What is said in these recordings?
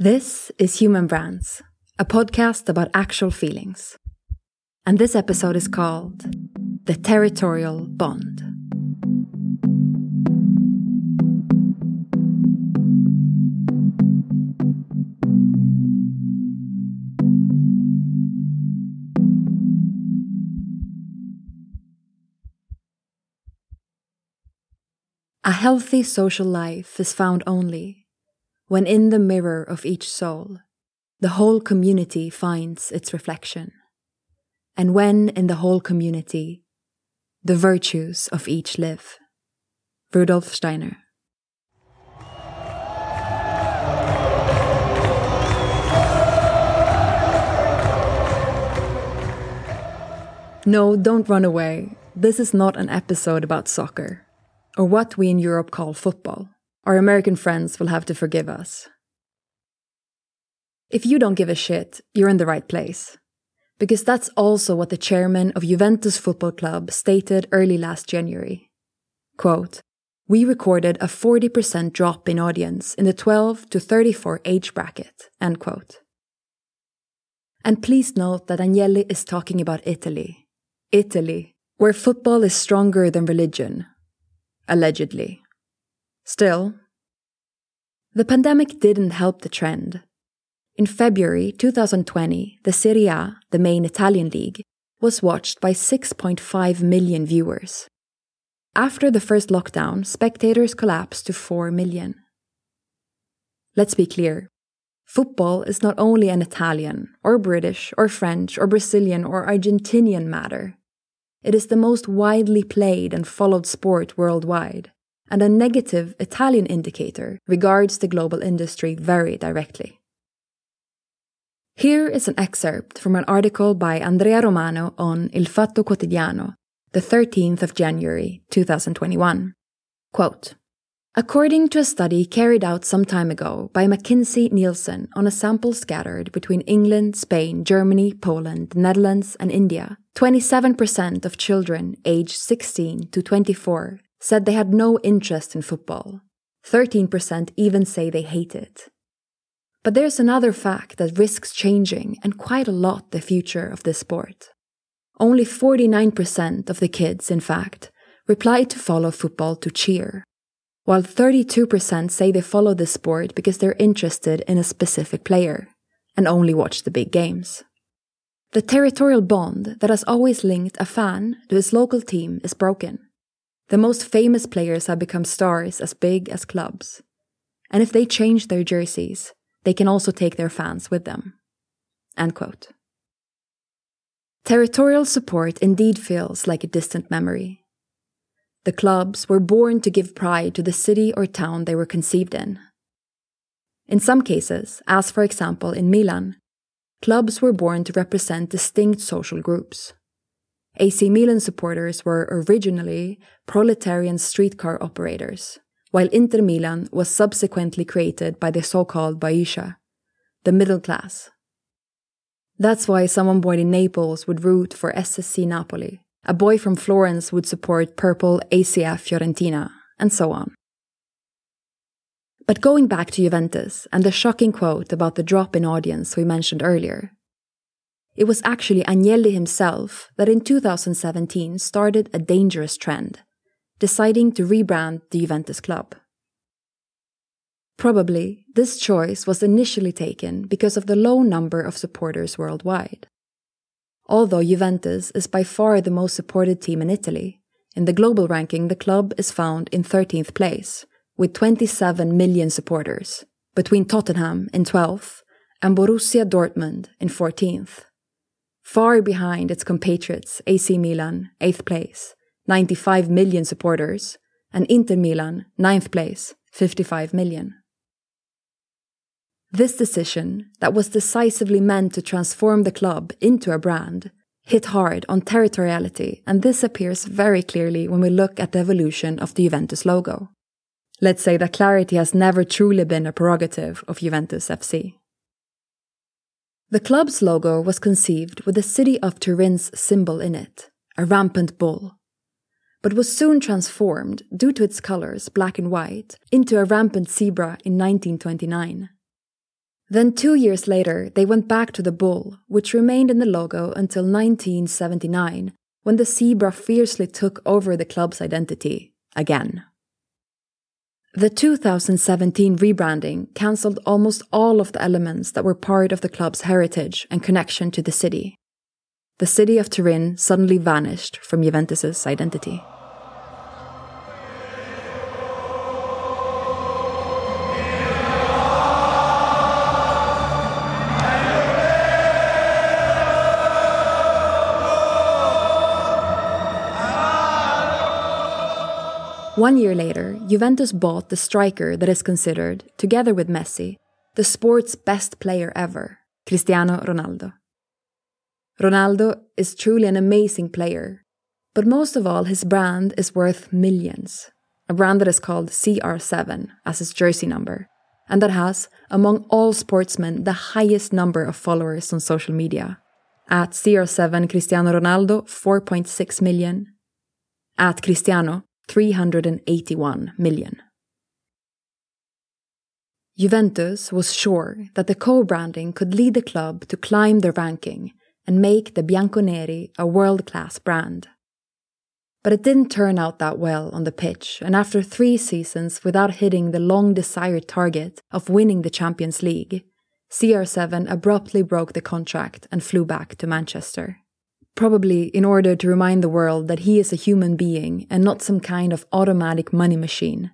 This is Human Brands, a podcast about actual feelings. And this episode is called The Territorial Bond. A healthy social life is found only when in the mirror of each soul, the whole community finds its reflection, and when in the whole community, the virtues of each live. Rudolf Steiner. No, don't run away. This is not an episode about soccer or what we in Europe call football. Our American friends will have to forgive us. If you don't give a shit, you're in the right place. Because that's also what the chairman of Juventus Football Club stated early last January. Quote, we recorded a 40% drop in audience in the 12 to 34 age bracket, end quote. And please note that Agnelli is talking about Italy. Italy, where football is stronger than religion, allegedly. Still, the pandemic didn't help the trend. In February 2020, the Serie A, the main Italian league, was watched by 6.5 million viewers. After the first lockdown, spectators collapsed to 4 million. Let's be clear football is not only an Italian, or British, or French, or Brazilian, or Argentinian matter. It is the most widely played and followed sport worldwide, and a negative Italian indicator regards the global industry very directly. Here is an excerpt from an article by Andrea Romano on Il Fatto Quotidiano, the 13th of January 2021. Quote, According to a study carried out some time ago by McKinsey Nielsen on a sample scattered between England, Spain, Germany, Poland, the Netherlands, and India, 27% of children aged 16 to 24 said they had no interest in football. 13% even say they hate it. But there's another fact that risks changing and quite a lot the future of this sport. Only 49% of the kids, in fact, replied to follow football to cheer while 32% say they follow the sport because they're interested in a specific player and only watch the big games. The territorial bond that has always linked a fan to his local team is broken. The most famous players have become stars as big as clubs. And if they change their jerseys, they can also take their fans with them. Territorial support indeed feels like a distant memory, the clubs were born to give pride to the city or town they were conceived in. In some cases, as for example in Milan, clubs were born to represent distinct social groups. AC Milan supporters were originally proletarian streetcar operators, while Inter Milan was subsequently created by the so called Bauscia, the middle class. That's why someone born in Naples would root for SSC Napoli, a boy from Florence would support purple ACF Fiorentina, and so on. But going back to Juventus and the shocking quote about the drop in audience we mentioned earlier, it was actually Agnelli himself that in 2017 started a dangerous trend, deciding to rebrand the Juventus club. Probably, this choice was initially taken because of the low number of supporters worldwide. Although Juventus is by far the most supported team in Italy, in the global ranking the club is found in 13th place, with 27 million supporters, between Tottenham in 12th and Borussia Dortmund in 14th. Far behind its compatriots AC Milan, 8th place, 95 million supporters, and Inter Milan, 9th place, 55 million. This decision, that was decisively meant to transform the club into a brand, hit hard on territoriality, and this appears very clearly when we look at the evolution of the Juventus logo. Let's say that clarity has never truly been a prerogative of Juventus FC. The club's logo was conceived with the city of Turin's symbol in it, a rampant bull, but was soon transformed, due to its colors, black and white, into a rampant zebra in 1929. Then, two years later, they went back to the bull, which remained in the logo until 1979, when the zebra fiercely took over the club's identity again. The 2017 rebranding cancelled almost all of the elements that were part of the club's heritage and connection to the city. The city of Turin suddenly vanished from Juventus's identity. One year later, Juventus bought the striker that is considered, together with Messi, the sport's best player ever, Cristiano Ronaldo. Ronaldo is truly an amazing player, but most of all, his brand is worth millions. A brand that is called CR7 as his jersey number, and that has, among all sportsmen, the highest number of followers on social media. At CR7 Cristiano Ronaldo, 4.6 million. At Cristiano, 381 million. Juventus was sure that the co branding could lead the club to climb the ranking and make the Bianconeri a world class brand. But it didn't turn out that well on the pitch, and after three seasons without hitting the long desired target of winning the Champions League, CR7 abruptly broke the contract and flew back to Manchester probably in order to remind the world that he is a human being and not some kind of automatic money machine.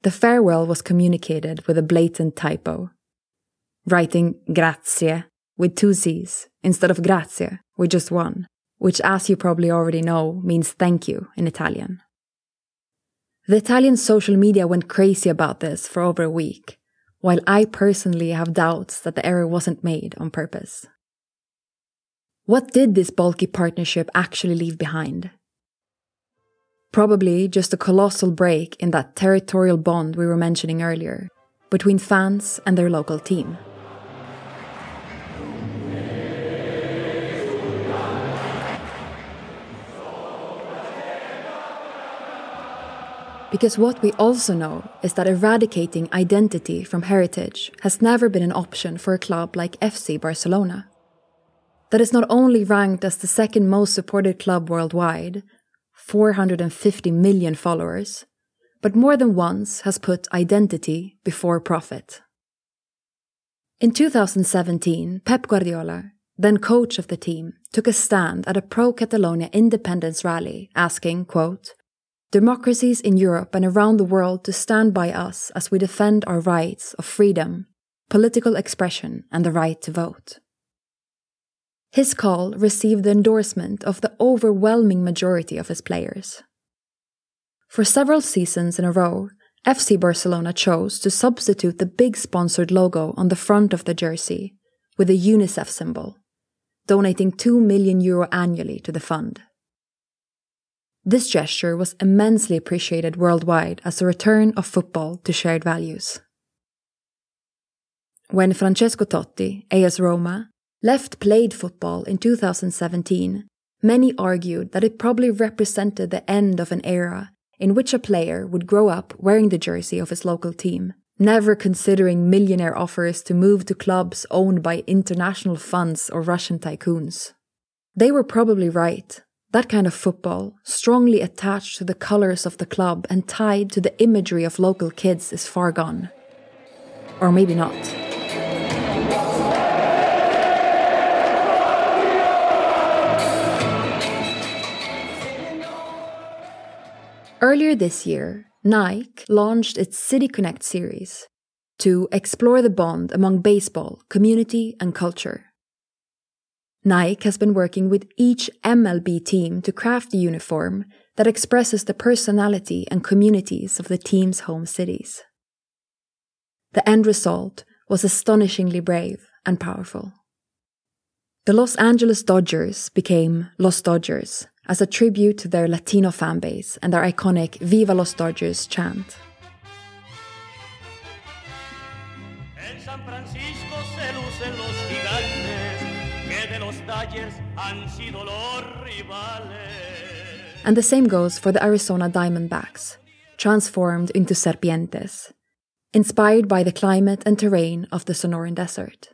The farewell was communicated with a blatant typo, writing grazie with two Z's instead of grazie with just one, which, as you probably already know, means thank you in Italian. The Italian social media went crazy about this for over a week, while I personally have doubts that the error wasn't made on purpose. What did this bulky partnership actually leave behind? Probably just a colossal break in that territorial bond we were mentioning earlier between fans and their local team. Because what we also know is that eradicating identity from heritage has never been an option for a club like FC Barcelona that is not only ranked as the second most supported club worldwide, 450 million followers, but more than once has put identity before profit. In 2017, Pep Guardiola, then coach of the team, took a stand at a pro Catalonia independence rally asking, quote, democracies in Europe and around the world to stand by us as we defend our rights of freedom, political expression, and the right to vote. His call received the endorsement of the overwhelming majority of his players. For several seasons in a row, FC Barcelona chose to substitute the big sponsored logo on the front of the jersey with a UNICEF symbol, donating 2 million euro annually to the fund. This gesture was immensely appreciated worldwide as a return of football to shared values. When Francesco Totti, AS Roma, left played football in 2017, many argued that it probably represented the end of an era in which a player would grow up wearing the jersey of his local team, never considering millionaire offers to move to clubs owned by international funds or Russian tycoons. They were probably right. That kind of football, strongly attached to the colors of the club and tied to the imagery of local kids, is far gone. Or maybe not. Earlier this year, Nike launched its City Connect series to explore the bond among baseball, community, and culture. Nike has been working with each MLB team to craft a uniform that expresses the personality and communities of the team's home cities. The end result was astonishingly brave and powerful. The Los Angeles Dodgers became Los Dodgers, as a tribute to their Latino fanbase and their iconic Viva los Dodgers chant. And the same goes for the Arizona Diamondbacks, transformed into serpientes, inspired by the climate and terrain of the Sonoran Desert.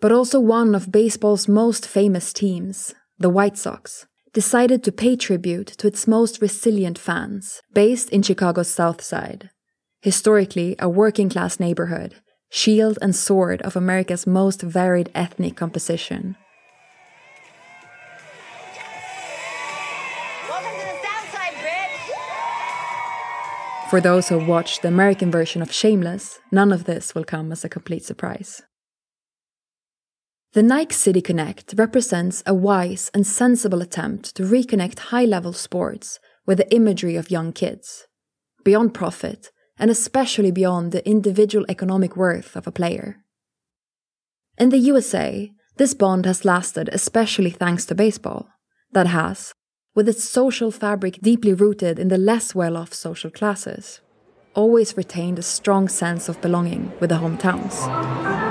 But also one of baseball's most famous teams, the White Sox, decided to pay tribute to its most resilient fans, based in Chicago's South Side, historically a working class neighborhood, shield and sword of America's most varied ethnic composition. For those who have watched the American version of Shameless, none of this will come as a complete surprise. The Nike City Connect represents a wise and sensible attempt to reconnect high level sports with the imagery of young kids, beyond profit, and especially beyond the individual economic worth of a player. In the USA, this bond has lasted especially thanks to baseball, that has, with its social fabric deeply rooted in the less well off social classes, always retained a strong sense of belonging with the hometowns.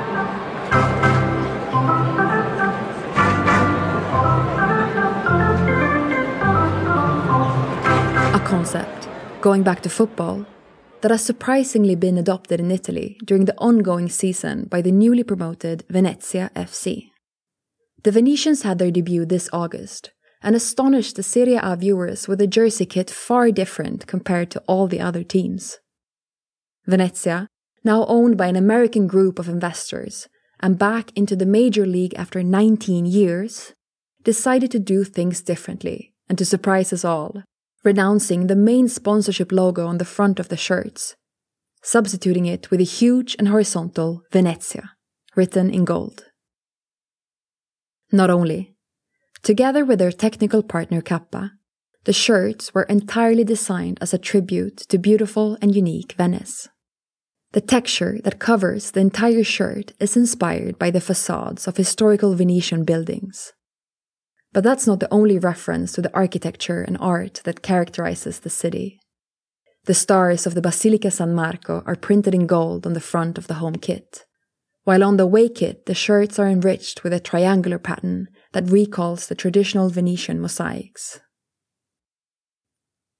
Concept, going back to football, that has surprisingly been adopted in Italy during the ongoing season by the newly promoted Venezia FC. The Venetians had their debut this August, and astonished the Serie A viewers with a jersey kit far different compared to all the other teams. Venezia, now owned by an American group of investors and back into the major league after 19 years, decided to do things differently and to surprise us all, renouncing the main sponsorship logo on the front of the shirts, substituting it with a huge and horizontal Venezia, written in gold. Not only, Together with their technical partner Kappa, the shirts were entirely designed as a tribute to beautiful and unique Venice. The texture that covers the entire shirt is inspired by the facades of historical Venetian buildings. But that's not the only reference to the architecture and art that characterizes the city. The stars of the Basilica San Marco are printed in gold on the front of the home kit, while on the away kit the shirts are enriched with a triangular pattern that recalls the traditional Venetian mosaics.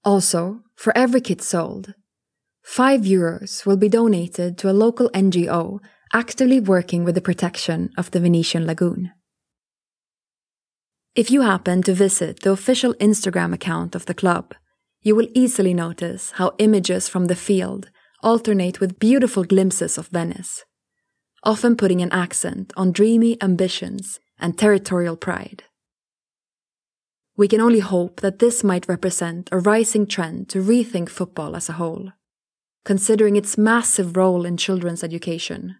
Also, for every kit sold, 5 euros will be donated to a local NGO actively working with the protection of the Venetian lagoon. If you happen to visit the official Instagram account of the club, you will easily notice how images from the field alternate with beautiful glimpses of Venice, often putting an accent on dreamy ambitions and territorial pride. We can only hope that this might represent a rising trend to rethink football as a whole, considering its massive role in children's education,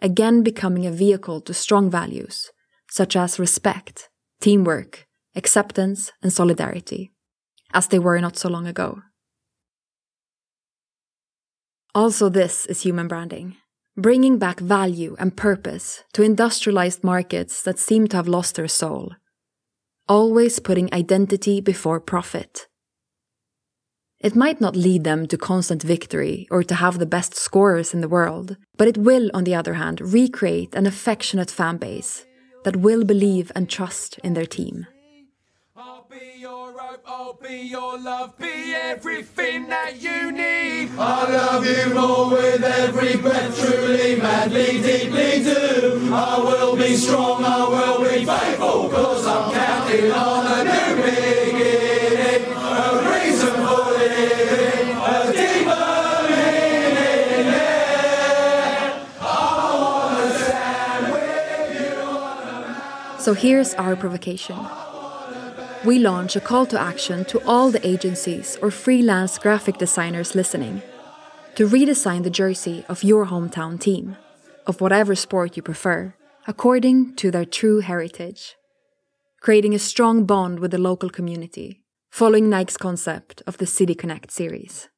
again becoming a vehicle to strong values, such as respect, teamwork, acceptance, and solidarity, as they were not so long ago. Also, this is human branding bringing back value and purpose to industrialized markets that seem to have lost their soul, always putting identity before profit. It might not lead them to constant victory or to have the best scorers in the world, but it will, on the other hand, recreate an affectionate fan base that will believe and trust in their team. I'll be your love, be everything that you need. I love you more with every breath, truly, madly, deeply do. I will be strong, I will be faithful, cause I'm counting on a new beginning. So here's our provocation we launch a call to action to all the agencies or freelance graphic designers listening to redesign the jersey of your hometown team, of whatever sport you prefer, according to their true heritage, creating a strong bond with the local community, following Nike's concept of the City Connect series.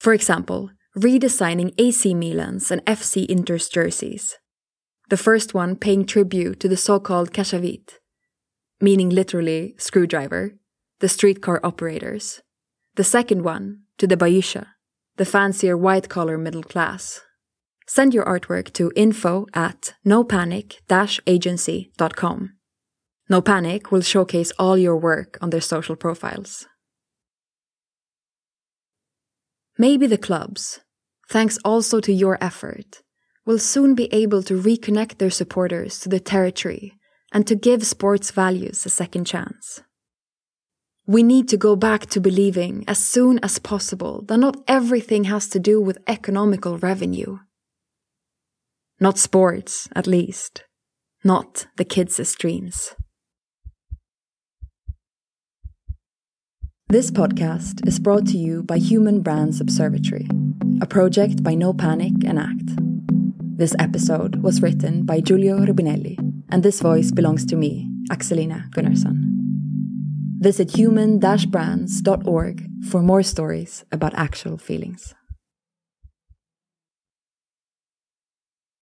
For example, redesigning AC Milan's and FC Inter's jerseys. The first one paying tribute to the so called Cacciavite, meaning literally screwdriver, the streetcar operators. The second one, to the Bauscia, the fancier white collar middle class. Send your artwork to info at nopanic-agency.com. No Panic will showcase all your work on their social profiles. Maybe the clubs, thanks also to your effort, will soon be able to reconnect their supporters to the territory and to give sports values a second chance. We need to go back to believing as soon as possible that not everything has to do with economical revenue. Not sports, at least. Not the kids' dreams. This podcast is brought to you by Human Brands Observatory, a project by No Panic and Act. This episode was written by Giulio Rubinelli, and this voice belongs to me, Axelina Gunnarsson. Visit human-brands.org for more stories about actual feelings.